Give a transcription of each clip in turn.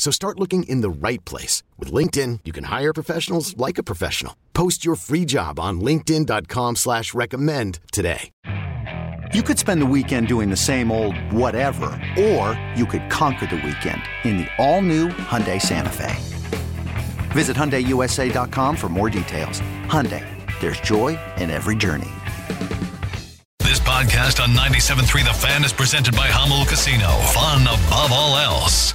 So start looking in the right place. With LinkedIn, you can hire professionals like a professional. Post your free job on linkedin.com slash recommend today. You could spend the weekend doing the same old whatever, or you could conquer the weekend in the all-new Hyundai Santa Fe. Visit HyundaiUSA.com for more details. Hyundai, there's joy in every journey. This podcast on 97.3 The Fan is presented by Hummel Casino. Fun above all else.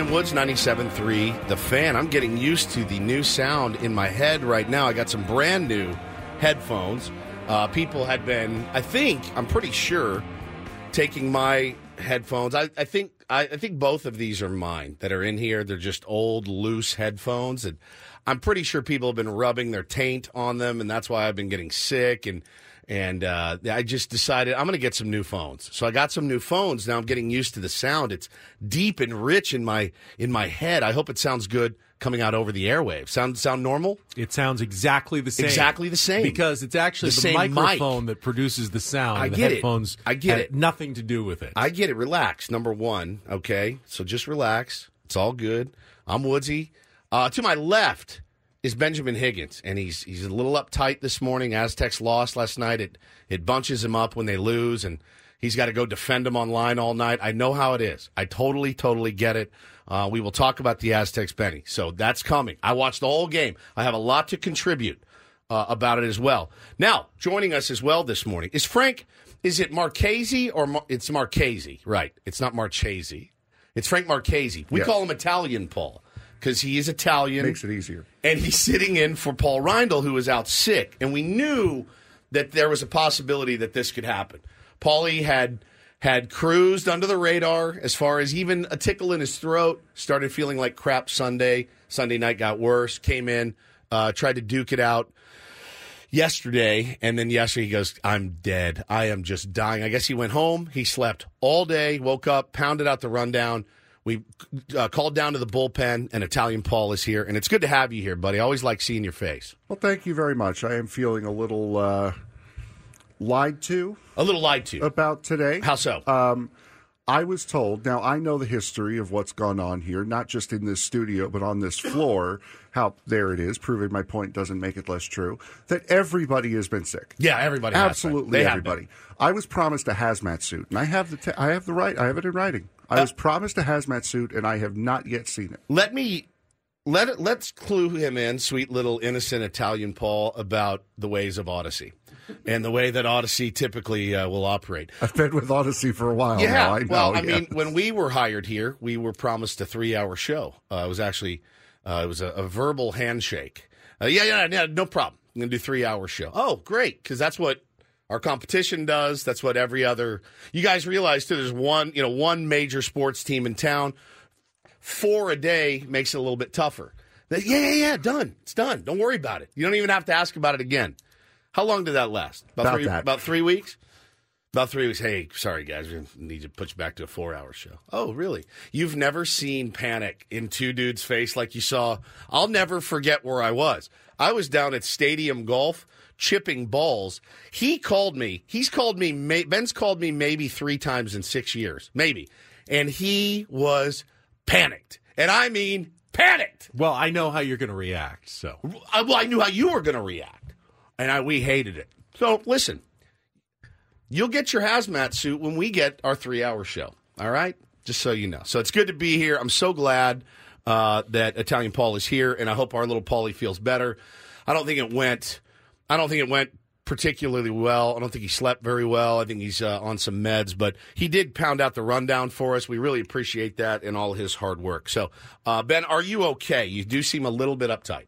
And Woods, 97.3. The fan. I'm getting used to the new sound in my head right now. I got some brand new headphones. Uh, people had been, I think, I'm pretty sure, taking my headphones. I, I think I, I think both of these are mine that are in here. They're just old, loose headphones, and I'm pretty sure people have been rubbing their taint on them, and that's why I've been getting sick and and uh, I just decided I'm going to get some new phones. So I got some new phones. Now I'm getting used to the sound. It's deep and rich in my in my head. I hope it sounds good coming out over the airwaves. Sound sound normal? It sounds exactly the same. Exactly the same. Because it's actually The the, same mic. microphone that produces the sound. I the get it. headphones I get it. Nothing to do with it. I get it. Relax. Number one. Okay. So just relax. It's all good. I'm Woodsy. Uh, to my left is Benjamin Higgins, and he's he's a little uptight this morning. Aztecs lost last night. It it bunches him up when they lose, and he's got to go defend them online all night. I know how it is. I totally, totally get it. Uh, we will talk about the Aztecs, Benny. So that's coming. I watched the whole game. I have a lot to contribute uh, about it as well. Now, joining us as well this morning is Frank. Is it Marchese or Mar- it's Marchese? Right. It's not Marchese. It's Frank Marchese. We Yes. call him Italian Paul because he is Italian. Makes it easier. And he's sitting in for Paul Reindl, who is out sick. And we knew that there was a possibility that this could happen. Paulie had had cruised under the radar as far as even a tickle in his throat, started feeling like crap Sunday. Sunday night got worse, came in, uh, tried to duke it out yesterday, and then yesterday he goes, I'm dead. I am just dying. I guess he went home. He slept all day, woke up, pounded out the rundown. We uh, called down to the bullpen, and Italian Paul is here. And it's good to have you here, buddy. I always like seeing your face. Well, thank you very much. I am feeling a little uh, lied to A little lied to. about today. How so? Um, I was told, now I know the history of what's gone on here, not just in this studio, but on this floor. How there it is, proving my point doesn't make it less true. That everybody has been sick. yeah, everybody. has been. Absolutely everybody. I was promised a hazmat suit, and I have the t- I have the right. I have it in writing. I Uh, was promised a hazmat suit, and I have not yet seen it. Let me let it, let's clue him in, sweet little innocent Italian Paul, about the ways of Audacy and the way that Audacy typically uh, will operate. I've been with Audacy for a while yeah, now. I know. well, I yeah. mean, when we were hired here, we were promised a three-hour show. Uh, it was actually uh, it was a, a verbal handshake. Uh, yeah, yeah, yeah, no problem. I'm gonna do three-hour show. Oh, great, because that's what our competition does. That's what every other. You guys realize too. There's one, you know, one major sports team in town. Four a day makes it a little bit tougher. They- Yeah, yeah, yeah. Done. It's done. Don't worry about it. You don't even have to ask about it again. How long did that last? About three, that. About three weeks. About three weeks. Hey, sorry guys, we need to put you back to a four-hour show. Oh, really? You've never seen panic in two dudes' face like you saw. I'll never forget where I was. I was down at Stadium Golf chipping balls. He called me. He's called me. Ben's called me maybe three times in six years, maybe, and he was panicked, and I mean panicked. Well, I know how you're going to react. So I, well, I knew how you were going to react, and I, we hated it. So listen, you'll get your hazmat suit when we get our three-hour show. All right, just so you know. So it's good to be here. I'm so glad uh, that Italian Paul is here, and I hope our little Paulie feels better. I don't think it went. I don't think it went particularly well. I don't think he slept very well. I think he's uh, on some meds, but he did pound out the rundown for us. We really appreciate that and all his hard work. So, uh, Ben, are you okay? You do seem a little bit uptight.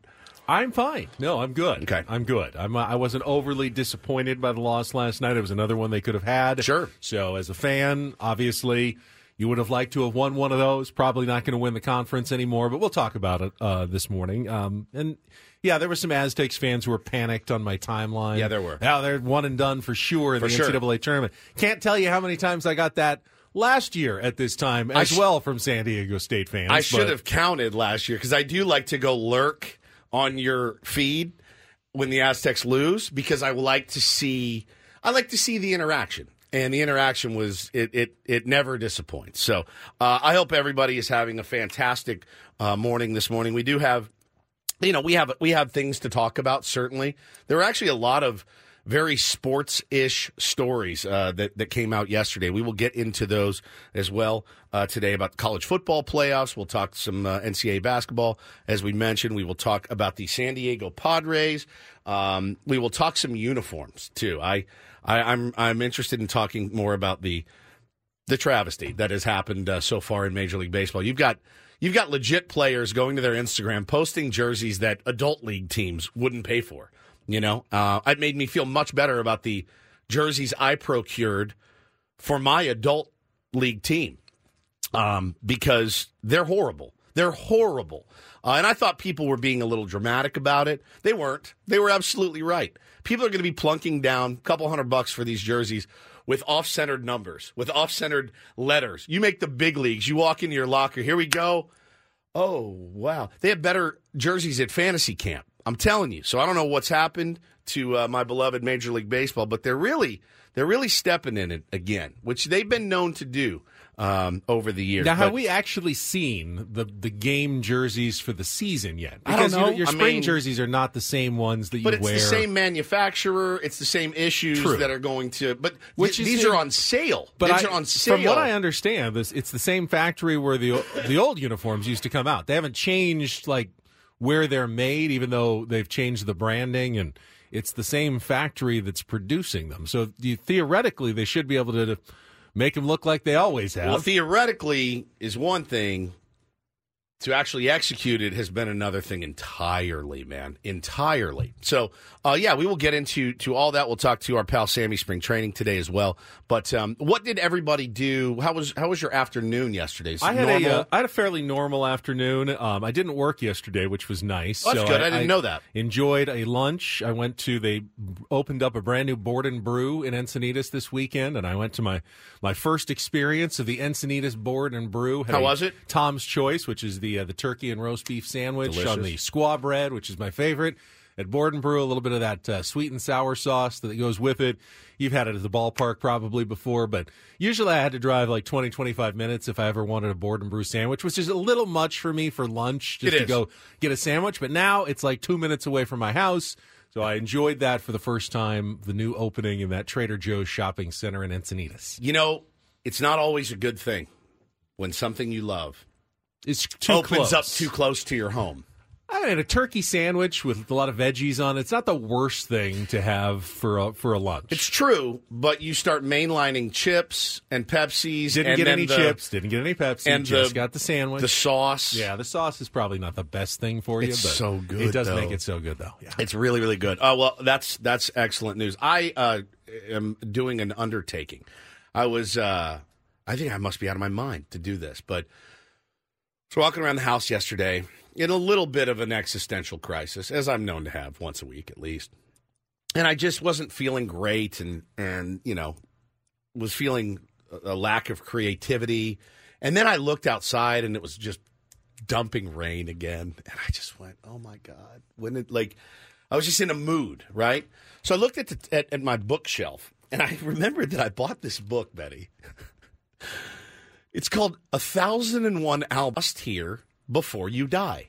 I'm fine. No, I'm good. Okay. I'm good. I'm. uh, I wasn't overly disappointed by the loss last night. It was another one they could have had. Sure. So as a fan, obviously. You would have liked to have won one of those. Probably not going to win the conference anymore, but we'll talk about it uh, this morning. Um, and yeah, there were some Aztecs fans who were panicked on my timeline. Yeah, there were. Yeah, they're one and done for sure in For the sure. NCAA tournament. Can't tell you how many times I got that last year at this time as sh- well from San Diego State fans. I should but- have counted last year because I do like to go lurk on your feed when the Aztecs lose because I like to see I like to see the interaction. And the interaction was it it it never disappoints. So uh, I hope everybody is having a fantastic uh, morning this morning. We do have you know we have we have things to talk about certainly. There are actually a lot of very sports-ish stories uh, that that came out yesterday. We will get into those as well uh, today about college football playoffs. We'll talk some uh, ncaa basketball. As we mentioned we will talk about the san diego padres. Um, we will talk some uniforms too. I, I i'm i'm interested in talking more about the the travesty that has happened uh, so far in Major League Baseball. You've got you've got legit players going to their Instagram posting jerseys that adult league teams wouldn't pay for. You know, uh, it made me feel much better about the jerseys I procured for my adult league team um, because they're horrible. They're horrible. Uh, and I thought people were being a little dramatic about it. They weren't. They were absolutely right. People are going to be plunking down a couple hundred bucks for these jerseys with off centered numbers, with off centered letters. You make the big leagues. You walk into your locker. Here we go. Oh, wow. They have better jerseys at fantasy camp. I'm telling you. So I don't know what's happened to uh, my beloved Major League Baseball, but they're really they're really stepping in it again, which they've been known to do um, over the years. Now, have we actually seen the the game jerseys for the season yet? I don't know. Your, your I spring mean- jerseys are not the same ones that you But it's wear. the same manufacturer. It's the same issues True. that are going to. But Which th- these in- are on sale. But these I, are on sale. from what I understand, this it's the same factory where the the old uniforms used to come out. They haven't changed like where they're made, even though they've changed the branding, and it's the same factory that's producing them. So you, theoretically, they should be able to make them look like they always have. well, theoretically is one thing. To actually execute it has been another thing entirely, man, entirely. So, uh, yeah, we will get into to all that. We'll talk to our pal Sammy Spring Training today as well. But um, what did everybody do? How was how was your afternoon yesterday? I had normal? a uh, I had a fairly normal afternoon. Um, I didn't work yesterday, which was nice. Oh, that's so good. I didn't know that. Enjoyed a lunch. I went to they opened up a brand new board and brew in Encinitas this weekend, and I went to my my first experience of the Encinitas board and brew. How was it? Tom's Choice, which is the uh, the turkey and roast beef sandwich on the squaw bread, which is my favorite. At Board and Brew, a little bit of that uh, sweet and sour sauce that goes with it. You've had it at the ballpark probably before, but usually I had to drive like 20, 25 minutes if I ever wanted a Board and Brew sandwich, which is a little much for me for lunch just to go get a sandwich. But now it's like two minutes away from my house. So I enjoyed that for the first time, the new opening in that Trader Joe's shopping center in Encinitas. You know, it's not always a good thing when something you love It's too opens close. up too close to your home. I mean, a turkey sandwich with a lot of veggies on it, it's not the worst thing to have for a, for a lunch. It's true, but you start mainlining chips and Pepsis. didn't and get any the, chips, didn't get any Pepsi, and just the- got the sandwich. The sauce. yeah, the sauce is probably not the best thing for you, It's but so good, It does though. make it so good, though. Yeah. It's really, really good. Oh well, that's that's excellent news. I uh, am doing an undertaking. I was, uh, I think I must be out of my mind to do this, but Was walking around the house yesterday in a little bit of an existential crisis, as I'm known to have once a week at least, and I just wasn't feeling great, and and you know, was feeling a a lack of creativity, and then I looked outside and it was just dumping rain again, and I just went, "Oh my god!" When it like, I was just in a mood, right? So I looked at the, at, at my bookshelf, and I remembered that I bought this book, Betty. it's called "A Thousand and One Albums Here Before You Die."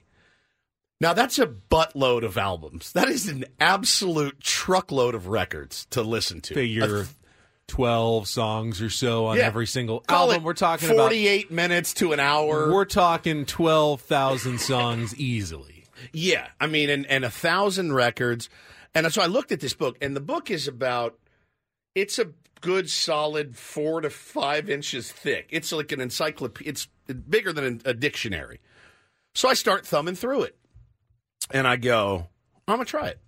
Now that's a buttload of albums. That is an absolute truckload of records to listen to. Figure th- 12 songs or so on Yeah. every single call album. We're talking about. 48 minutes to an hour. We're talking 12,000 songs easily. Yeah, I mean, and, and a thousand records. And so I looked at this book, and the book is about, it's a good solid four to five inches thick. It's like an encyclopedia, it's bigger than a dictionary. So I start thumbing through it, and I go, I'm going to try it.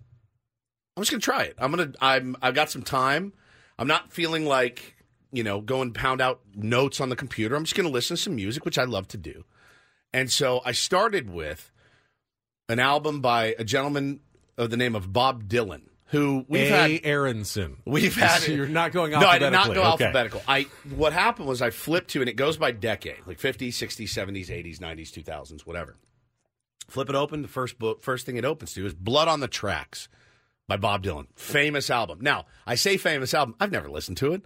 I'm just going to try it. I'm going to, I'm, I've got some time. I'm not feeling like, you know, go and pound out notes on the computer. I'm just going to listen to some music, which I love to do. And so I started with, an album by a gentleman of the name of Bob Dylan, who we've A. had. Aronson. We've had. You're not going No, I did not go Okay. alphabetical. I what happened was I flipped to, and it goes by decade, like 50s, 60s, 70s, 80s, 90s, 2000s, whatever. Flip it open. The first book, first thing it opens to is "Blood on the Tracks" by Bob Dylan. Famous album. Now I say famous album. I've never listened to it.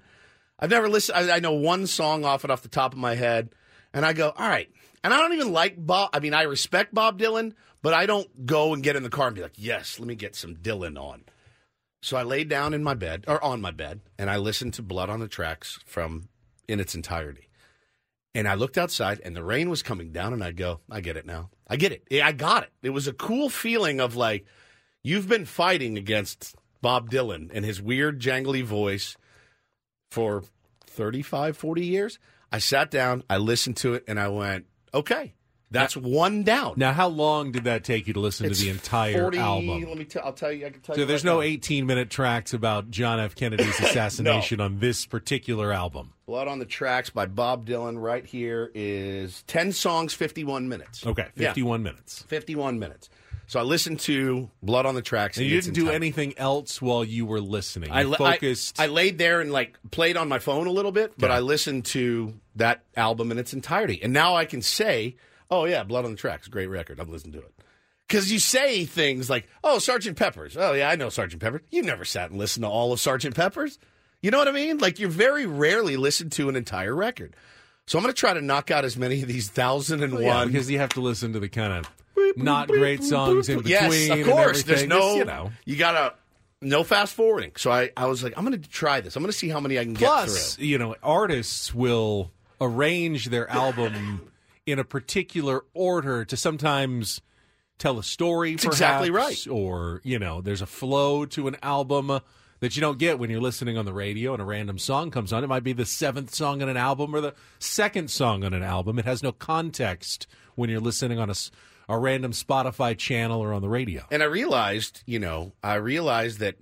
I've never listened. I, I know one song off it off the top of my head, and I go, all right. And I don't even like Bob. I mean, I respect Bob Dylan, but I don't go and get in the car and be like, yes, let me get some Dylan on. So I laid down in my bed or on my bed, and I listened to Blood on the Tracks from in its entirety. And I looked outside, and the rain was coming down, and I go, I get it now. I get it. I got it. It was a cool feeling of like, you've been fighting against Bob Dylan and his weird, jangly voice for 35, 40 years. I sat down, I listened to it, and I went, okay, that's one down. Now, how long did that take you to listen It's to the entire 40 album? Let me tell. I'll tell you. I can tell So you. there's right no now. 18 minute tracks about John F. Kennedy's assassination on this particular album. Blood on the Tracks by Bob Dylan. Right here is ten songs, fifty-one minutes. Okay, Yeah, 51 minutes. fifty-one minutes. So I listened to Blood on the Tracks. And you didn't do anything else while you were listening. You I, la- focused. I, I laid there and like played on my phone a little bit, but. I listened to that album in its entirety, and now I can say, "Oh yeah, Blood on the Tracks, great record. I've listened to it." Because you say things like, "Oh, Sergeant Pepper's." Oh yeah, I know Sergeant Pepper. You never sat and listened to all of Sergeant Pepper's. You know what I mean? Like you very rarely listen to an entire record. So I'm going to try to knock out as many of these thousand and oh, one. yeah, because you have to listen to the kind of not great songs in between. Yes, of course. There's no, It's, you know. you gotta no fast forwarding. So I, I was like, I'm gonna try this. I'm gonna see how many I can Plus, get through. you know, artists will arrange their album in a particular order to sometimes tell a story. That's exactly right. Or you know, there's a flow to an album that you don't get when you're listening on the radio and a random song comes on. It might be the seventh song on an album or the second song on an album. It has no context when you're listening on a, a random Spotify channel or on the radio. And I realized, you know, I realized that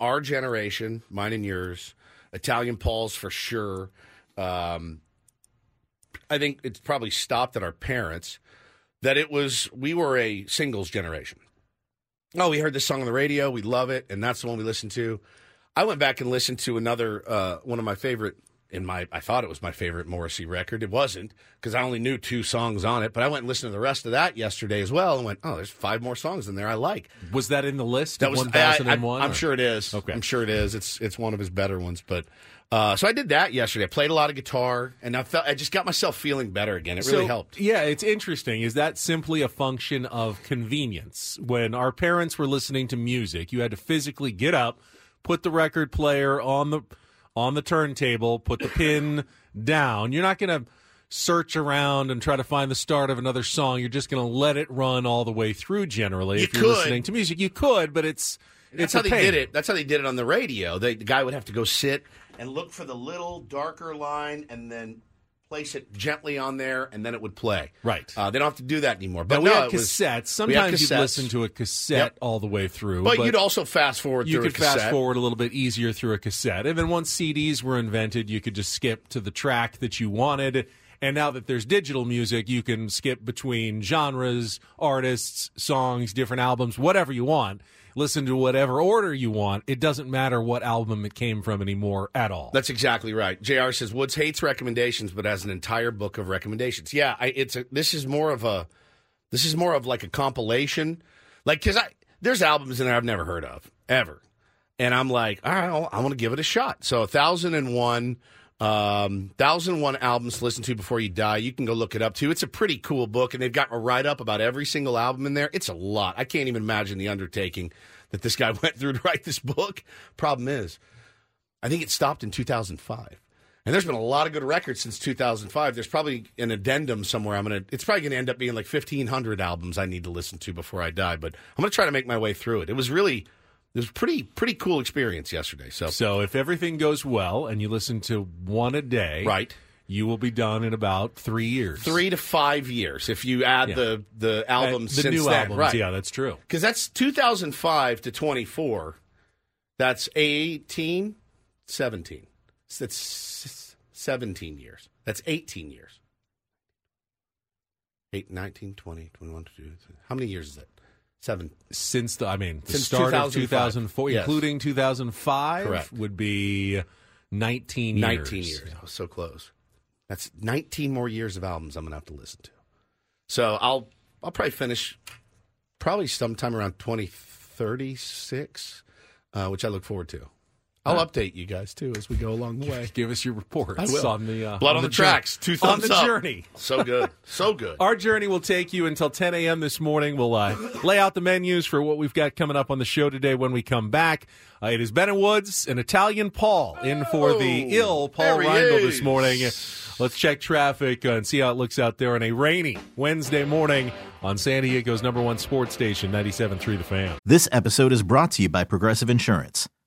our generation, mine and yours, Italian Pauls for sure. Um, I think it's probably stopped at our parents. That it was we were a singles generation. Oh, we heard this song on the radio, we love it, and that's the one we listened to. I went back and listened to another uh, one of my favorite. In my, I thought it was my favorite Morrissey record. It wasn't because I only knew two songs on it. But I went and listened to the rest of that yesterday as well, and went, "Oh, there's five more songs in there I like." Was that in the list? That was I, 1001? am sure it is. Okay. I'm sure it is. It's it's one of his better ones. But uh, so I did that yesterday. I played a lot of guitar, and I felt I just got myself feeling better again. It really So, helped. Yeah, it's interesting. Is that simply a function of convenience? When our parents were listening to music, you had to physically get up, put the record player on the on the turntable, put the pin down. You're not going to search around and try to find the start of another song. You're just going to let it run all the way through. Generally, You if you're could. listening to music, you could, but it's That's it's how they pain. did it. That's how they did it on the radio. They, the guy would have to go sit and look for the little darker line and then place it gently on there, and then it would play. Right. Uh, they don't have to do that anymore. But But we no, had was- cassettes. Sometimes you'd listen to a cassette Yep. all the way through. But, you'd also fast forward you through could a cassette. fast forward a little bit easier through a cassette. And then once CDs were invented, you could just skip to the track that you wanted. And now that there's digital music, you can skip between genres, artists, songs, different albums, whatever you want. Listen to whatever order you want. It doesn't matter what album it came from anymore at all. That's exactly right. Jr. says Woods hates recommendations, but has an entire book of recommendations. Yeah, I, it's a, this is more of a this is more of like a compilation, like because I there's albums in there I've never heard of ever, and I'm like, all right, I want to give it a shot. So thousand and one. Um, thousand and one albums to listen to before you die. You can go look it up too. It's a pretty cool book, and they've got a write up about every single album in there. It's a lot. I can't even imagine the undertaking that this guy went through to write this book. Problem is, I think it stopped in 2005. And there's been a lot of good records since 2005. There's probably an addendum somewhere. I'm gonna. It's probably gonna end up being like 1,500 albums I need to listen to before I die. But I'm gonna try to make my way through it. It was really, it was pretty, pretty cool experience yesterday. So, so if everything goes well and you listen to one a day, right, you will be done in about three years. three to five years if you add Yeah. the the albums the new then. albums. right? Yeah, that's true. because that's 2005 to 24. That's 18, 17. That's 17 years. That's 18 years. 8, 19, 20, 21, 22. How many years is that? Seven. Since the, I mean, the Since start of 2004, Yes. including 2005, Correct. would be 19 years. 19 years. I was so close. That's 19 more years of albums I'm going to have to listen to. So I'll I'll probably finish probably sometime around 2036, uh, which I look forward to. I'll update you guys too as we go along the way. Give us your reports I will. on the uh, Blood on, the, jour- tracks. Two thumbs on the up. journey. So good. So good. Our journey will take you until 10 a.m. this morning. We'll uh, lay out the menus for what we've got coming up on the show today when we come back. Uh, it is Ben and Woods and Italian Paul in for the Oh, ill Paul there Reindl this morning. Let's check traffic uh, and see how it looks out there on a rainy Wednesday morning on San Diego's number one sports station, 97.3 The Fan. This episode is brought to you by Progressive Insurance.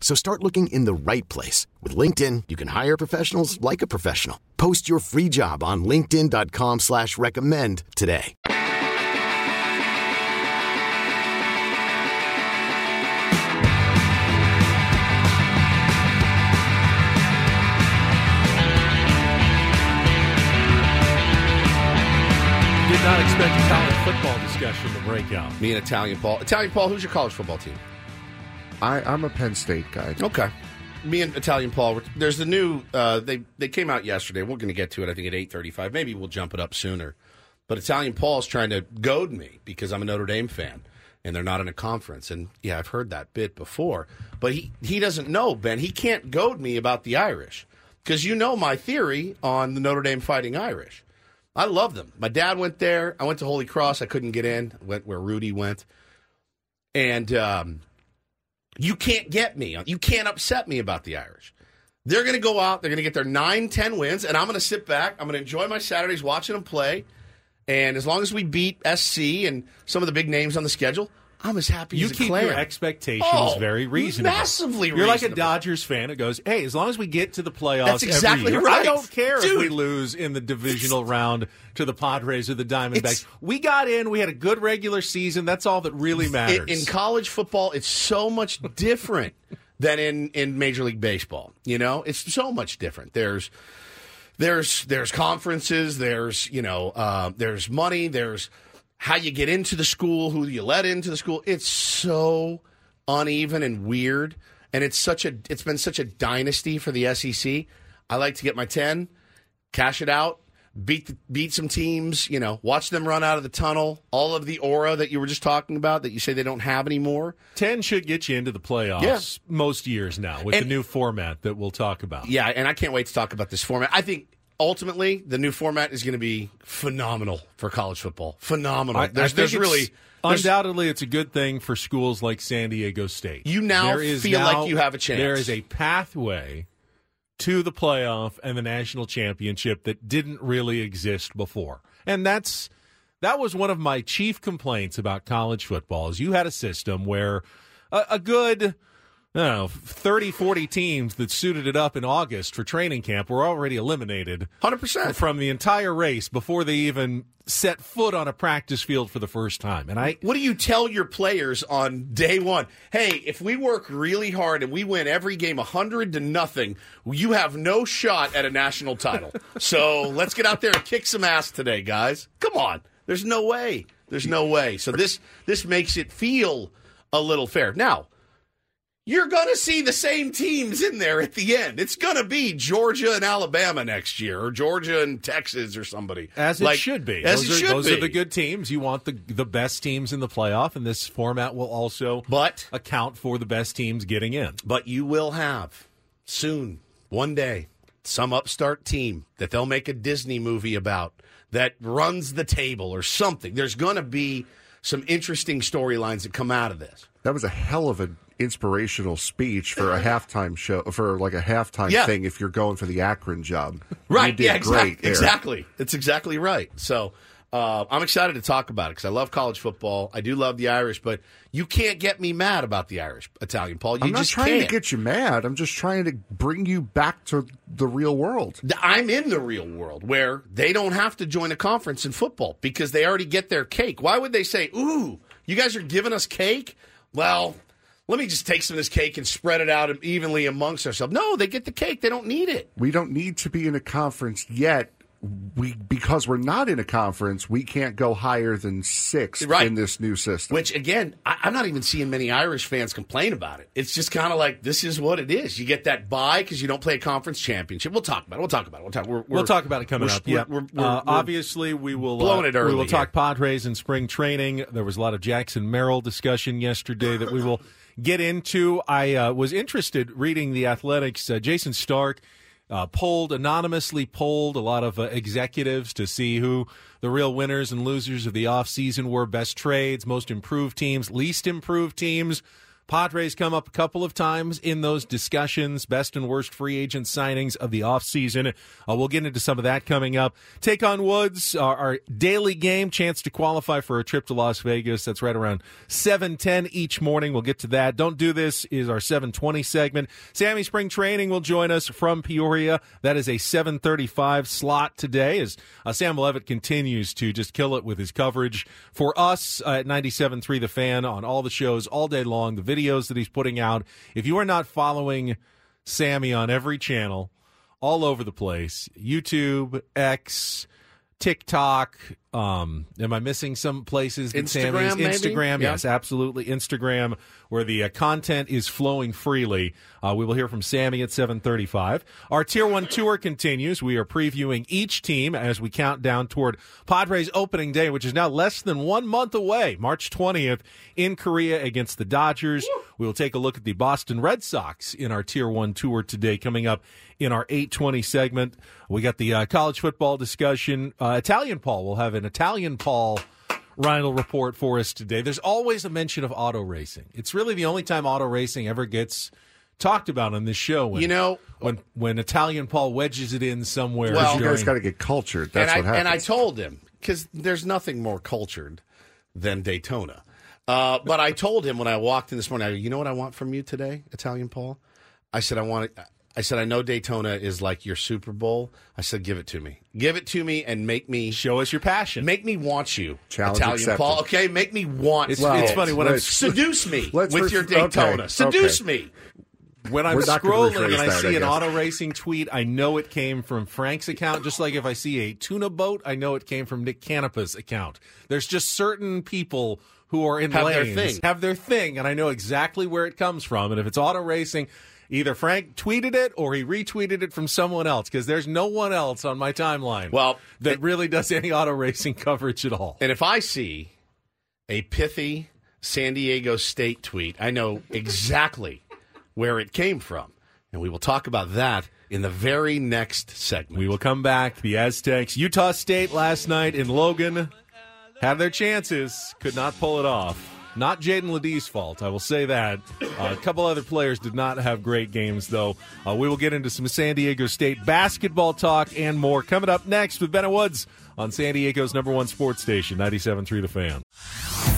So start looking in the right place. With LinkedIn, you can hire professionals like a professional. Post your free job on linkedin.com slash recommend today. Did not expect a college football discussion to break out. Me and Italian Paul. Italian Paul, who's your college football team? I, I'm a Penn State guy. Okay. Me and Italian Paul. There's the new. Uh, they they came out yesterday. We're going to get to it. I think at eight thirty five. Maybe we'll jump it up sooner. But Italian Paul's trying to goad me because I'm a Notre Dame fan and they're not in a conference. And yeah, I've heard that bit before. But he he doesn't know Ben. He can't goad me about the Irish because you know my theory on the Notre Dame Fighting Irish. I love them. My dad went there. I went to Holy Cross. I couldn't get in. Went where Rudy went. And um, you can't get me. You can't upset me about the Irish. They're going to go out. They're going to get their 9, 10 wins, and I'm going to sit back. I'm going to enjoy my Saturdays watching them play. And as long as we beat SC and some of the big names on the schedule, I'm as happy You as keep clam. your expectations Oh, very reasonable. massively You're like a. Dodgers fan that goes, "Hey, as long as we get to the playoffs, That's exactly right. I don't care if we lose in the divisional round to the Padres or the Diamondbacks. We got in. We had a good regular season. That's all that really matters." in college football, it's so much different than in, in Major League Baseball. You know, it's so much different. There's there's there's conferences. There's you know uh, there's money. There's how you get into the school, who you let into the school. It's so uneven and weird, and it's such a it's been such a dynasty for the SEC. I like to get my ten, cash it out, beat the, beat some teams. You know, watch them run out of the tunnel. All of the aura that you were just talking about that you say they don't have anymore. Ten should get you into the playoffs Yeah. most years now with And- the new format that we'll talk about. Yeah, and I can't wait to talk about this format. I think ultimately the new format is going to be phenomenal for college football. Phenomenal. I, there's I there's it's- really there's- undoubtedly it's a good thing for schools like San Diego State. You now feel like you have a chance. There is a pathway to the playoff and the national championship that didn't really exist before. And that's that was one of my chief complaints about college football is you had a system where a, a good I don't know, 30, 40 teams that suited it up in August for training camp were already eliminated 100%. from the entire race before they even set foot on a practice field for the first time. And I What do you tell your players on day one? Hey, if we work really hard and we win every game 100 to nothing, you have no shot at a national title. so let's get out there and kick some ass today, guys. Come on. There's no way. There's no way. So this this makes it feel a little fair. Now, you're going to see the same teams in there at the end. It's going to be Georgia and Alabama next year, or Georgia and Texas, or somebody. As it should be. As those it are, should those be. are the good teams. You want the the best teams in the playoff, and this format will also But account for the best teams getting in. But you will have soon, one day, some upstart team that they'll make a Disney movie about that runs the table or something. There's going to be some interesting storylines that come out of this. That was a hell of an inspirational speech for a halftime show, for like a halftime Yeah. thing if you're going for the Akron job. Right. You did yeah, exactly. Exactly. That's exactly right. So uh, I'm excited to talk about it because I love college football. I do love the Irish, but you can't get me mad about the Irish, Italian Paul. You I'm not just trying can't. to get you mad. I'm just trying to bring you back to the real world. I'm in the real world where they don't have to join a conference in football because they already get their cake. Why would they say, "Ooh, you guys are giving us cake"? Well, let me just take some of this cake and spread it out evenly amongst ourselves. No, they get the cake. They don't need it. We don't need to be in a conference yet. We because we're not in a conference, we can't go higher than six Right. in this new system. Which again, I, I'm not even seeing many Irish fans complain about it. It's just kind of like this is what it is. You get that bye because you don't play a conference championship. We'll talk about it. We'll talk about it. We'll talk. We're, we're, We'll talk about it coming we're- up. Yeah, we're- we're- uh, we're- obviously we will blowing uh, it early We will here. talk Padres in spring training. There was a lot of Jackson Merrill discussion yesterday that we will get into. I uh, was interested reading the Athletics. Uh, Jayson Stark uh, polled anonymously polled a lot of uh, executives to see who the real winners and losers of the offseason were. Best trades, most improved teams, least improved teams. Padres come up a couple of times in those discussions, best and worst free agent signings of the offseason. Uh, we'll get into some of that coming up. Take on Woods, our, our daily game, chance to qualify for a trip to Las Vegas. That's right around 710 each morning. We'll get to that. Don't do this is our 720 segment. Sammy Spring Training will join us from Peoria. That is a 735 slot today as uh, Sam Levitt continues to just kill it with his coverage for us uh, at 97.3 The Fan on all the shows all day long, the videos that he's putting out. If you are not following Sammy on every channel, all over the place, YouTube, X, TikTok, Um, am I missing some places? Instagram? Instagram, Yeah. yes, absolutely. Instagram, where the uh, content is flowing freely. Uh, we will hear from Sammy at 7:35. Our Tier One tour continues. We are previewing each team as we count down toward Padres opening day, which is now less than one month away, March 20th in Korea against the Dodgers. We will take a look at the Boston Red Sox in our Tier One tour today, coming up in our 820 segment. We got the uh, college football discussion. Uh, Italian Paul will have an Italian Paul Rhino report for us today. There's always a mention of auto racing. It's really the only time auto racing ever gets talked about on this show. When, You know- when when Italian Paul wedges it in somewhere. Well- You guys got to get cultured. That's and what I, happens. And I told him because there's nothing more cultured than Daytona. Uh, but I told him when I walked in this morning, I go, you know what I want from you today, Italian Paul? I said I want. I said I know Daytona is like your Super Bowl. I said give it to me, give it to me, and make me show us your passion. make me want you, Challenge Italian accepted. Paul. Okay, make me want. It's- it. it's funny when I'm- seduce me with first- your Daytona. okay, Seduce okay. me. when I'm We're scrolling and I that, see I an auto racing tweet, I know it came from Frank's account. Just like if I see a tuna boat, I know it came from Nick Canepa's account. There's just certain people who are in Have their lanes thing. have their thing, and I know exactly where it comes from. And if it's auto racing. Either Frank tweeted it or he retweeted it from someone else because there's no one else on my timeline Well, that it- really does any auto racing coverage at all. And if I see a pithy San Diego State tweet, I know exactly where it came from. And we will talk about that in the very next segment. We will come back. The Aztecs, Utah State last night in Logan had their chances, could not pull it off. Not Jaedon LeDee's fault, I will say that. Uh, a couple other players did not have great games, though. Uh, we will get into some San Diego State basketball talk and more coming up next with Ben and Woods on San Diego's number one sports station, 97.3 The Fan.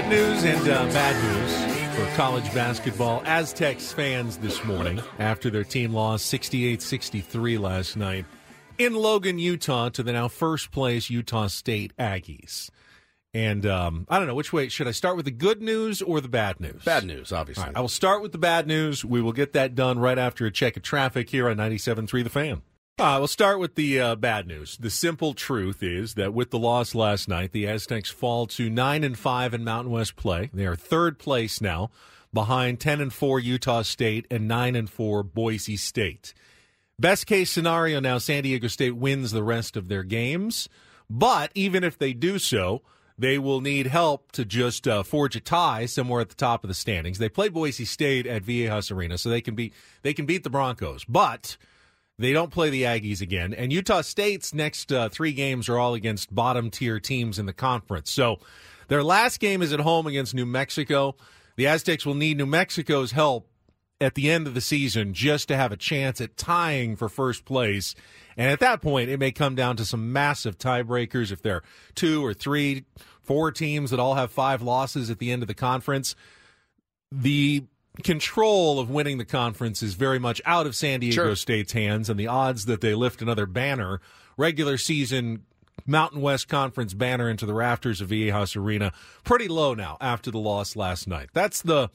Good news and uh, bad news for college basketball. Aztecs fans this morning after their team lost 68 63 last night in Logan, Utah, to the now first place Utah State Aggies. And um, I don't know which way should I start with the good news or the bad news? Bad news, obviously. Right, I will start with the bad news. We will get that done right after a check of traffic here on 97.3 The Fan. Uh, we'll start with the uh, bad news. The simple truth is that with the loss last night, the Aztecs fall to nine and five in Mountain West play. They are third place now, behind ten and four Utah State and nine and four Boise State. Best case scenario now, San Diego State wins the rest of their games, but even if they do so, they will need help to just uh, forge a tie somewhere at the top of the standings. They play Boise State at Viejas Arena, so they can be they can beat the Broncos, but they don't play the Aggies again. And Utah State's next uh, three games are all against bottom tier teams in the conference. So their last game is at home against New Mexico. The Aztecs will need New Mexico's help at the end of the season just to have a chance at tying for first place. And at that point, it may come down to some massive tiebreakers if there are two or three, four teams that all have five losses at the end of the conference. The control of winning the conference is very much out of San Diego Sure. State's hands, and the odds that they lift another banner, regular season Mountain West Conference banner into the rafters of Viejas Arena, pretty low now after the loss last night. That's the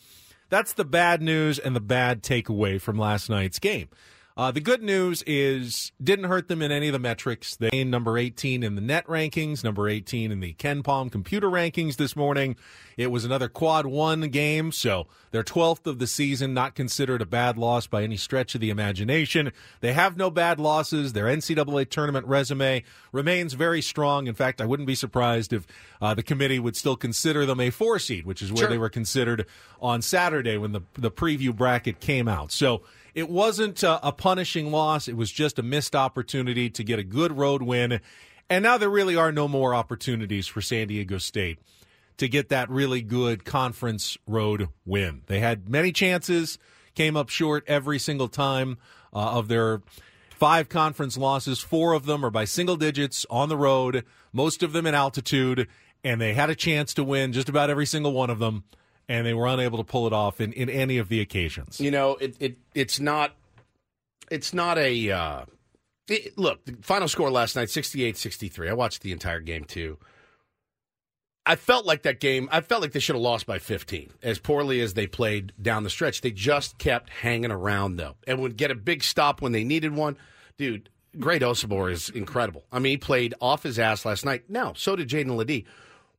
that's the bad news and the bad takeaway from last night's game. Uh, the good news is didn't hurt them in any of the metrics. They gained number 18 in the NET rankings, number 18 in the KenPom computer rankings this morning. It was another quad one game, so their 12th of the season, not considered a bad loss by any stretch of the imagination. They have no bad losses. Their NCAA tournament resume remains very strong. In fact, I wouldn't be surprised if uh, the committee would still consider them a four seed, which is where Sure. they were considered on Saturday when the the preview bracket came out. So it wasn't a, a punishing loss. It was just a missed opportunity to get a good road win. And now there really are no more opportunities for San Diego State to get that really good conference road win. They had many chances, came up short every single time uh, of their five conference losses. Four of them are by single digits on the road, most of them in altitude, and they had a chance to win just about every single one of them, and they were unable to pull it off in, in any of the occasions. You know, it, it it's not it's not a uh, it, look. The final score last night 68-63. I watched the entire game too. I felt like that game. I felt like they should have lost by 15. As poorly as they played down the stretch, they just kept hanging around though, and would get a big stop when they needed one. Dude, Great Osobor is incredible. I mean, he played off his ass last night. Now, so did Jaedon LeDee.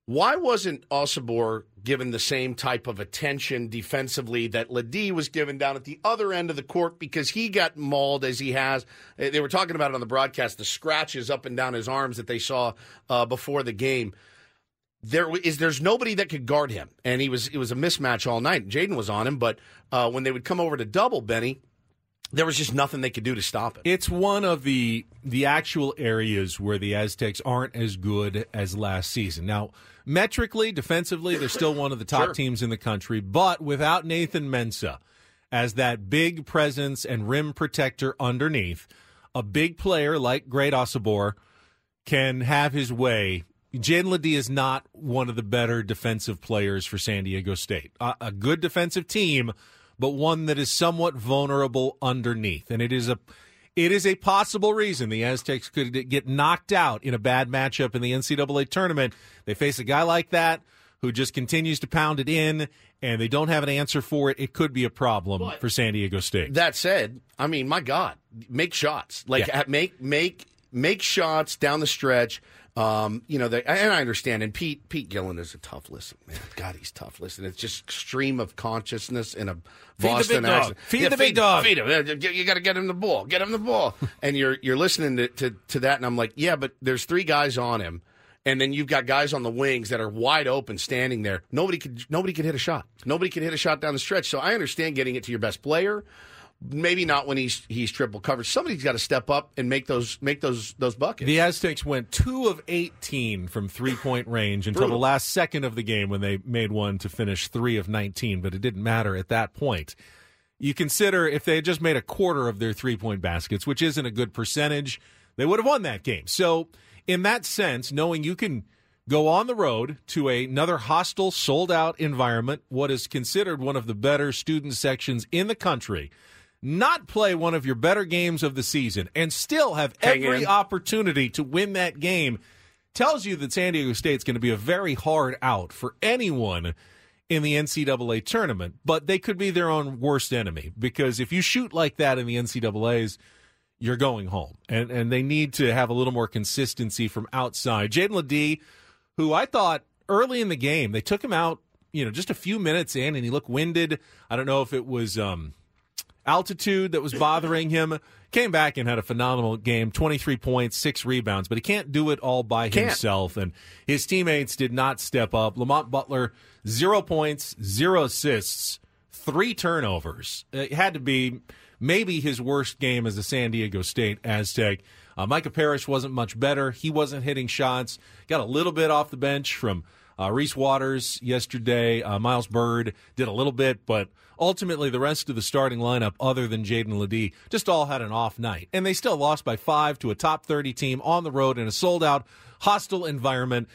Why wasn't Osobor given the same type of attention defensively that LeDee was given down at the other end of the court because he got mauled as he has? They were talking about it on the broadcast, the scratches up and down his arms that they saw uh, before the game there is there's nobody that could guard him, and he was it was a mismatch all night. Jaedon was on him, but uh, when they would come over to double Benny, there was just nothing they could do to stop it. It's one of the the actual areas where the Aztecs aren't as good as last season. Now, metrically, defensively, they're still one of the top Sure. teams in the country, but without Nathan Mensah as that big presence and rim protector underneath, a big player like Great Osobor can have his way. Jaedon LeDee is not one of the better defensive players for San Diego State. A, a good defensive team, but one that is somewhat vulnerable underneath, and it is a it is a possible reason the Aztecs could get knocked out in a bad matchup in the NCAA tournament. They face a guy like that who just continues to pound it in, and they don't have an answer for it. It could be a problem for San Diego State. That said, I mean, my God, make shots like Yeah. uh, make make make shots down the stretch. Um, you know, they, and I understand. And Pete Pete Gillen is a tough listen. Man, God, he's tough listen. It's just stream of consciousness in a the Boston accent. Feed the big dog. Feed him. You- You got to get him the ball. Get him the ball. and you're you're listening to, to to that, and I'm like, yeah, but there's three guys on him. And then you've got guys on the wings that are wide open, standing there. Nobody could, nobody could hit a shot. Nobody could hit a shot down the stretch. So I understand getting it to your best player. Maybe not when he's he's triple covered. Somebody's got to step up and make those make those those buckets. The Aztecs went two of 18 from three point range until the last second of the game when they made one to finish three of 19, but it didn't matter at that point. You consider if they had just made a quarter of their three point baskets, which isn't a good percentage, they would have won that game. So, in that sense, knowing you can go on the road to another hostile, sold out environment, what is considered one of the better student sections in the country, not play one of your better games of the season, and still have Hang every in. opportunity to win that game tells you that San Diego State's going to be a very hard out for anyone in the NCAA tournament, but they could be their own worst enemy because if you shoot like that in the NCAA's, you're going home. And and they need to have a little more consistency from outside. Jaedon LeDee, who I thought early in the game, they took him out, you know, just a few minutes in and he looked winded. I don't know if it was um altitude that was bothering him. Came back and had a phenomenal game 23 points, six rebounds, but he can't do it all by Can't. himself. And his teammates did not step up. Lamont Butler, zero points, zero assists, three turnovers. It had to be maybe his worst game as a San Diego State Aztec. Uh, Micah Parrish wasn't much better. He wasn't hitting shots. Got a little bit off the bench from uh, Reese Waters yesterday. Uh, Miles Byrd did a little bit, but ultimately the rest of the starting lineup, other than Jaedon LeDee, just all had an off night. And they still lost by five to a top 30 team on the road in a sold out, hostile environment.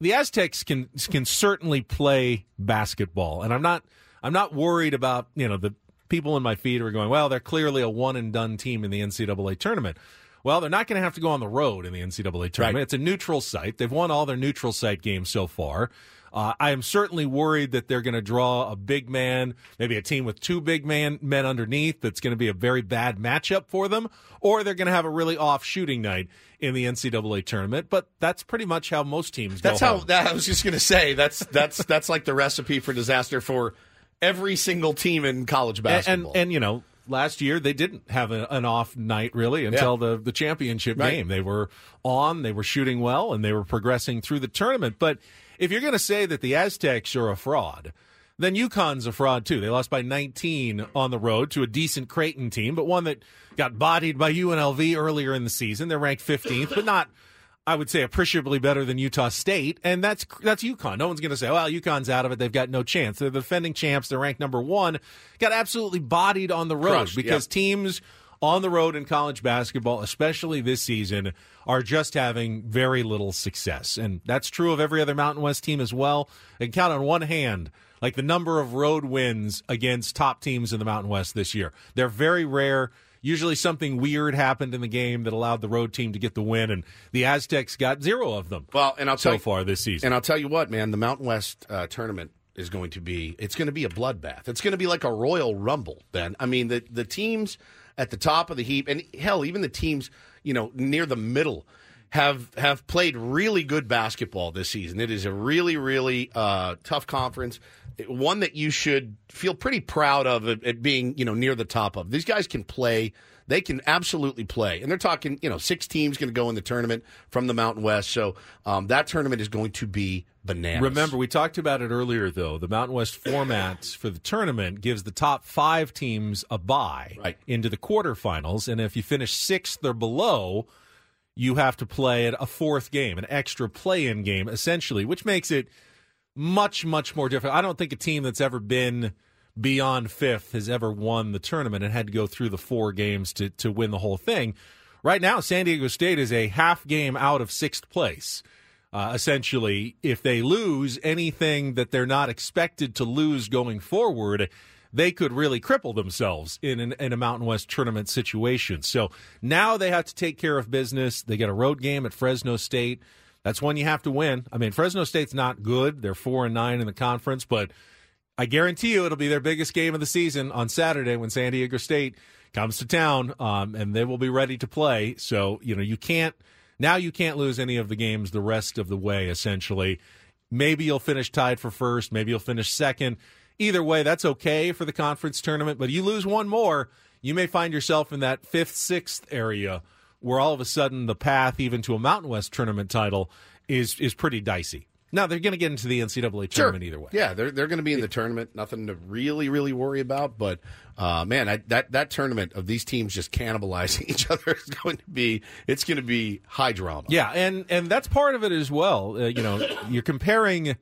The Aztecs can can certainly play basketball, and I'm not I'm not worried about you know the people in my feed who are going, well, they're clearly a one and done team in the NCAA tournament. Well, they're not going to have to go on the road in the NCAA tournament. Right. It's a neutral site. They've won all their neutral site games so far. Uh, I am certainly worried that they're going to draw a big man, maybe a team with two big man men underneath. That's going to be a very bad matchup for them, or they're going to have a really off shooting night in the NCAA tournament. But that's pretty much how most teams. That's go how that, I was just going to say. That's that's that's like the recipe for disaster for every single team in college basketball. and and you know last year they didn't have a, an off night really until the the championship Right. game they were on they were shooting well and they were progressing through the tournament but if you're going to say that the aztecs are a fraud then UConn's a fraud too. They lost by 19 on the road to a decent Creighton team, but one that got bodied by UNLV earlier in the season. They're ranked 15th, but not, I would say, appreciably better than Utah State. And that's that's UConn. No one's going to say, well, UConn's out of it. They've got no chance. They're the defending champs. They're ranked number one. Got absolutely bodied on the road Crushed, because yeah. teams on the road in college basketball, especially this season, are just having very little success. And that's true of every other Mountain West team as well. And count on one hand, like the number of road wins against top teams in the Mountain West this year. They're very rare. Usually something weird happened in the game that allowed the road team to get the win, and the Aztecs got zero of them Well, and I'll so tell you, far this season. And I'll tell you what, man, the Mountain West uh, tournament is going to be it's going to be a bloodbath. It's going to be like a Royal Rumble. Then I mean the the teams at the top of the heap, and hell, even the teams you know near the middle have have played really good basketball this season. It is a really really uh, tough conference. One that you should feel pretty proud of at, it being, you know, near the top of. These guys can play. They can absolutely play, and they're talking, you know, six teams going to go in the tournament from the Mountain West. So um, that tournament is going to be bananas. Remember, we talked about it earlier, though. The Mountain West format for the tournament gives the top five teams a bye Right. into the quarterfinals, and if you finish sixth or below, you have to play a fourth game, an extra play-in game, essentially, which makes it much, much more difficult. I don't think a team that's ever been beyond fifth has ever won the tournament and had to go through the four games to to win the whole thing. Right now, San Diego State is a half game out of sixth place. Uh, essentially, if they lose anything that they're not expected to lose going forward, they could really cripple themselves in, an, in a Mountain West tournament situation. So now they have to take care of business. They get a road game at Fresno State. That's one you have to win. I mean, Fresno State's not good. They're four and nine in the conference, but I guarantee you it'll be their biggest game of the season on Saturday when San Diego State comes to town, um, and they will be ready to play. So you know you can't now you can't lose any of the games the rest of the way. Essentially, maybe you'll finish tied for first, maybe you'll finish second. Either way, that's okay for the conference tournament. But you lose one more, you may find yourself in that fifth, sixth area where all of a sudden the path even to a Mountain West tournament title is is pretty dicey. Now they're going to get into the NCAA tournament either way. Yeah, they're they're going to be in the tournament. Nothing to really really worry about. But uh, man, I, that that tournament of these teams just cannibalizing each other is going to be it's going to be high drama. Yeah, and and that's part of it as well. Uh, you know, you're comparing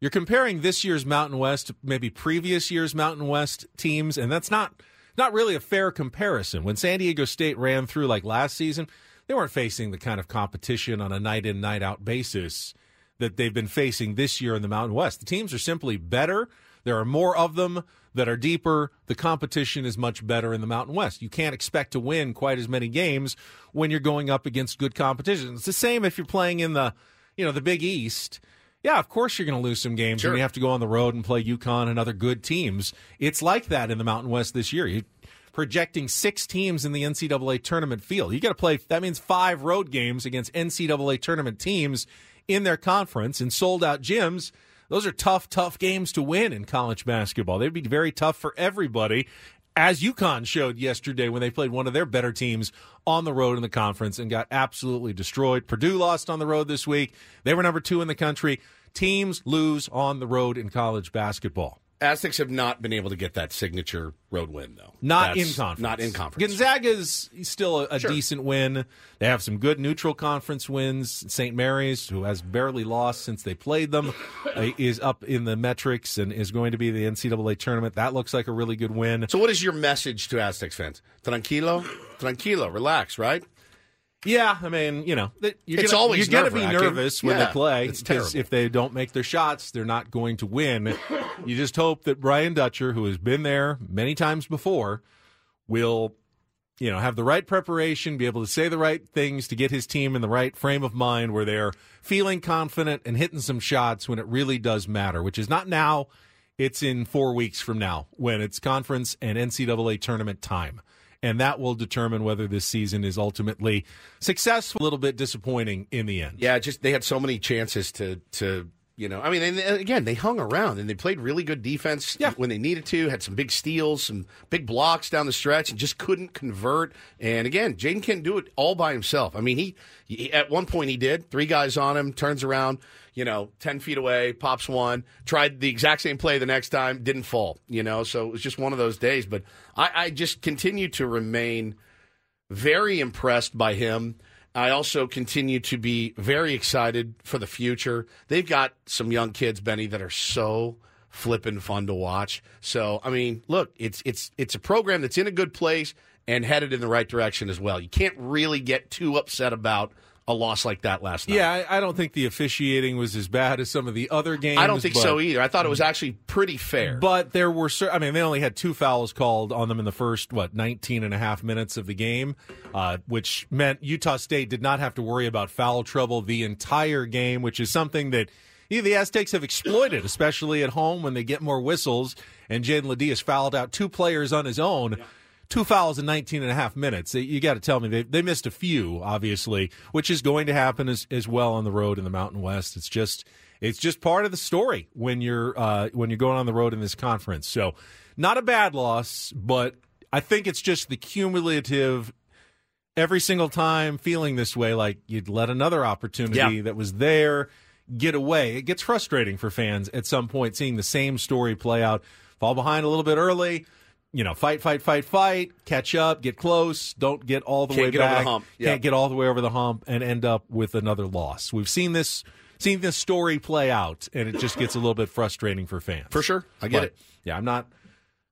you're comparing this year's Mountain West to maybe previous year's Mountain West teams, and that's not not really a fair comparison. When San Diego State ran through like last season, they weren't facing the kind of competition on a night in night out basis that they've been facing this year in the Mountain West. The teams are simply better. There are more of them that are deeper. The competition is much better in the Mountain West. You can't expect to win quite as many games when you're going up against good competition. It's the same if you're playing in the, you know, the Big East. Yeah, of course you're going to lose some games Sure. and you have to go on the road and play UConn and other good teams. It's like that in the Mountain West this year. You projecting six teams in the NCAA tournament field. You got to play. That means five road games against NCAA tournament teams in their conference and sold out gyms. Those are tough, tough games to win in college basketball. They'd be very tough for everybody, as UConn showed yesterday when they played one of their better teams on the road in the conference and got absolutely destroyed. Purdue lost on the road this week. They were number two in the country. Teams lose on the road in college basketball. Aztecs have not been able to get that signature road win though. Not That's in conference. Not in conference. Gonzaga's still a, a Sure. decent win. They have some good neutral conference wins. St. Mary's, who has barely lost since they played them, uh, is up in the metrics and is going to be the NCAA tournament. That looks like a really good win. So, what is your message to Aztecs fans? Tranquilo, tranquilo, relax, right? Yeah, I mean, you know, you're It's gonna, always you're going to be nervous when Yeah, they play it's because terrible. if they don't make their shots, they're not going to win. you just hope that Brian Dutcher, who has been there many times before, will you know have the right preparation, be able to say the right things to get his team in the right frame of mind where they're feeling confident and hitting some shots when it really does matter, which is not now. It's in four weeks from now when it's conference and NCAA tournament time. And that will determine whether this season is ultimately successful, a little bit disappointing in the end. Yeah, just they had so many chances to to You know, I mean, and, and again, they hung around and they played really good defense Yeah. when they needed to. Had some big steals, some big blocks down the stretch, and just couldn't convert. And again, Jaedon can't do it all by himself. I mean, he, he at one point he did three guys on him, turns around, you know, ten feet away, pops one, tried the exact same play the next time, didn't fall. You know, so it was just one of those days. But I, I just continue to remain very impressed by him. I also continue to be very excited for the future. They've got some young kids, Benny, that are so flippin' fun to watch. So, I mean, look, it's it's it's a program that's in a good place and headed in the right direction as well. You can't really get too upset about a loss like that last night. Yeah, I, I don't think the officiating was as bad as some of the other games. I don't think but- so either. I thought it was actually pretty fair. But there were, I mean, they only had two fouls called on them in the first, what, 19 and a half minutes of the game, uh, which meant Utah State did not have to worry about foul trouble the entire game, which is something that yeah, the Aztecs have exploited, especially at home when they get more whistles. And Jaedon LeDee's fouled out two players on his own. Two fouls in 19 and a half minutes. You got to tell me they, they missed a few, obviously, which is going to happen as, as well on the road in the Mountain West. It's just it's just part of the story when you're uh, when you're going on the road in this conference. So, not a bad loss, but I think it's just the cumulative. Every single time feeling this way, like you'd let another opportunity Yeah. that was there get away. It gets frustrating for fans at some point seeing the same story play out. Fall behind a little bit early, you know, fight, fight, fight, fight, catch up, get close, don't get all the Can't way get over the back, hump. Yeah. can't get all the way over the hump, and end up with another loss. We've seen this, seen this story play out, and it just gets a little bit frustrating for fans. For sure. I get But, it. Yeah, I'm not.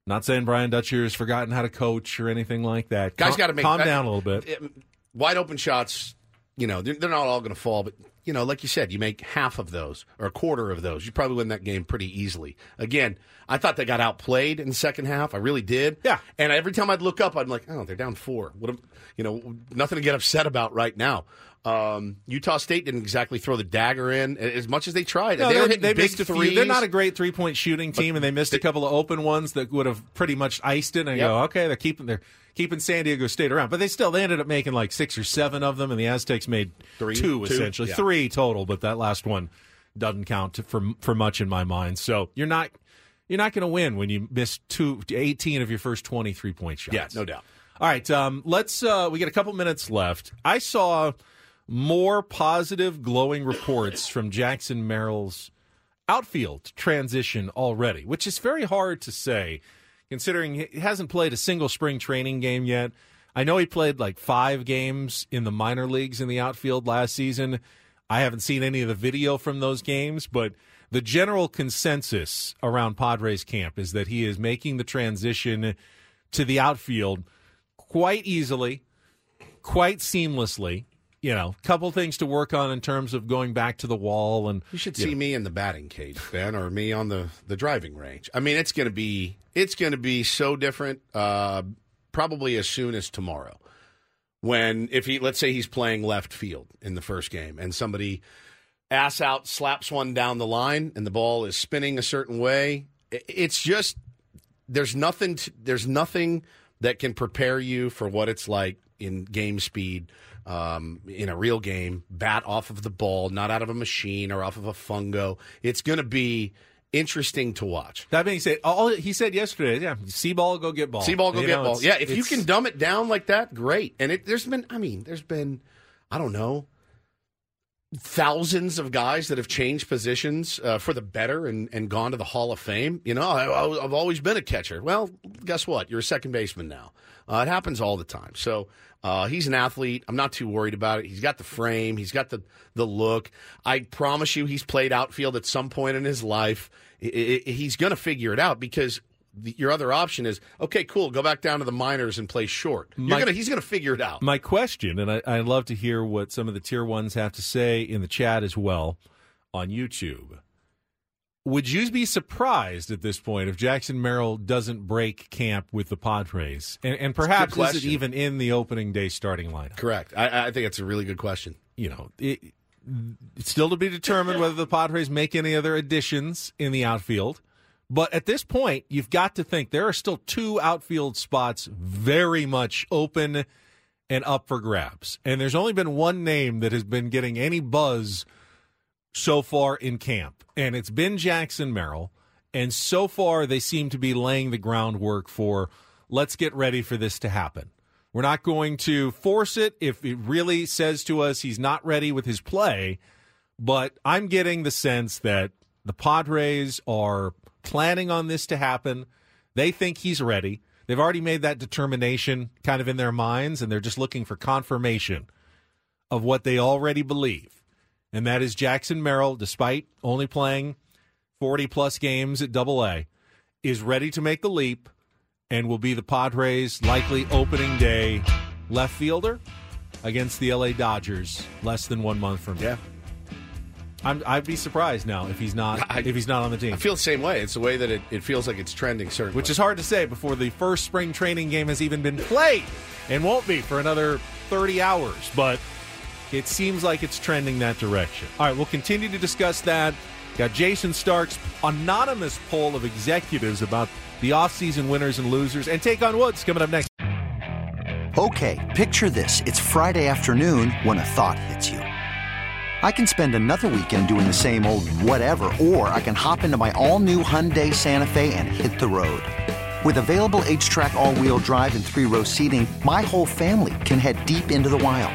Not saying Brian Dutcher has forgotten how to coach or anything like that. Guys got to make calm down a little bit. uh, Wide open shots, you know, they're, they're not all going to fall, but you know, like you said, you make half of those or a quarter of those, you probably win that game pretty easily. Again, I thought they got outplayed in the second half. I really did. Yeah. And every time I'd look up, I'm like, oh, they're down four. What, am- you know, nothing to get upset about right now. Um, Utah State didn't exactly throw the dagger in as much as they tried. No, they, they, they missed a few. They're not a great three point shooting team, and they missed a couple of open ones that would have pretty much iced it. And Yep. go, okay, they're keeping they're keeping San Diego State around, but they still they ended up making like six or seven of them, and the Aztecs made Three? two Two? essentially, Yeah. three total. But that last one doesn't count for for much in my mind. So you're not you're not going to win when you miss two 18 of your first 23 point shots. Yeah, no doubt. All right, um, let's. Uh, we got a couple minutes left. I saw more positive, glowing reports from Jackson Merrill's outfield transition already, which is very hard to say, considering he hasn't played a single spring training game yet. I know he played like five games in the minor leagues in the outfield last season. I haven't seen any of the video from those games, but the general consensus around Padres camp is that he is making the transition to the outfield quite easily, quite seamlessly. You know, couple things to work on in terms of going back to the wall and You should you see know. me in the batting cage, Ben, or me on the, the driving range. I mean, it's going to be it's going to be so different. Uh, probably as soon as tomorrow, when if he let's say he's playing left field in the first game, and somebody ass out slaps one down the line, and the ball is spinning a certain way. It's just there's nothing to, there's nothing that can prepare you for what it's like in game speed um, in a real game bat off of the ball not out of a machine or off of a fungo it's going to be interesting to watch That being said, all he said yesterday, yeah, see ball, go get ball. see ball go You get know, ball yeah if you can dumb it down like that great and it, there's been i mean there's been i don't know thousands of guys that have changed positions uh, for the better and, and gone to the Hall of Fame. You know, I, I've always been a catcher. Well, guess what? You're a second baseman now. Uh, it happens all the time. So uh, he's an athlete. I'm not too worried about it. He's got the frame. He's got the the look. I promise you, he's played outfield at some point in his life. I- I- he's going to figure it out because. The, your other option is okay, cool. Go back down to the minors and play short. You're Mike- gonna, he's going to figure it out. My question, and I, I'd love to hear what some of the tier ones have to say in the chat as well on YouTube. Would you be surprised at this point if Jackson Merrill doesn't break camp with the Padres? And, and perhaps is it even in the opening day starting lineup? Correct. I, I think it's a really good question. You know, it, it's still to be determined whether the Padres make any other additions in the outfield. But at this point, you've got to think there are still two outfield spots very much open and up for grabs. And there's only been one name that has been getting any buzz so far in camp, and it's been Jackson Merrill. And so far, they seem to be laying the groundwork for let's get ready for this to happen. We're not going to force it if it really says to us he's not ready with his play, but I'm getting the sense that the Padres are planning on this to happen. They think he's ready. They've already made that determination kind of in their minds, and they're just looking for confirmation of what they already believe. And that is Jackson Merrill, despite only playing 40 plus games at double A, is ready to make the leap and will be the Padres' likely opening day left fielder against the LA Dodgers less than one month from now. Yeah. I'm, I'd be surprised now if he's not I- if he's not on the team. I feel the same way. It's the way that it, it feels like it's trending, certainly. which is hard to say before the first spring training game has even been played and won't be for another 30 hours. But it seems like it's trending that direction. All right, we'll continue to discuss that. Got Jayson Stark's anonymous poll of executives about the offseason winners and losers, and take on Woods coming up next. Okay, picture this. It's Friday afternoon when a thought hits you. I can spend another weekend doing the same old whatever, or I can hop into my all new Hyundai Santa Fe and hit the road. With available HTRAC, all wheel drive, and three row seating, my whole family can head deep into the wild.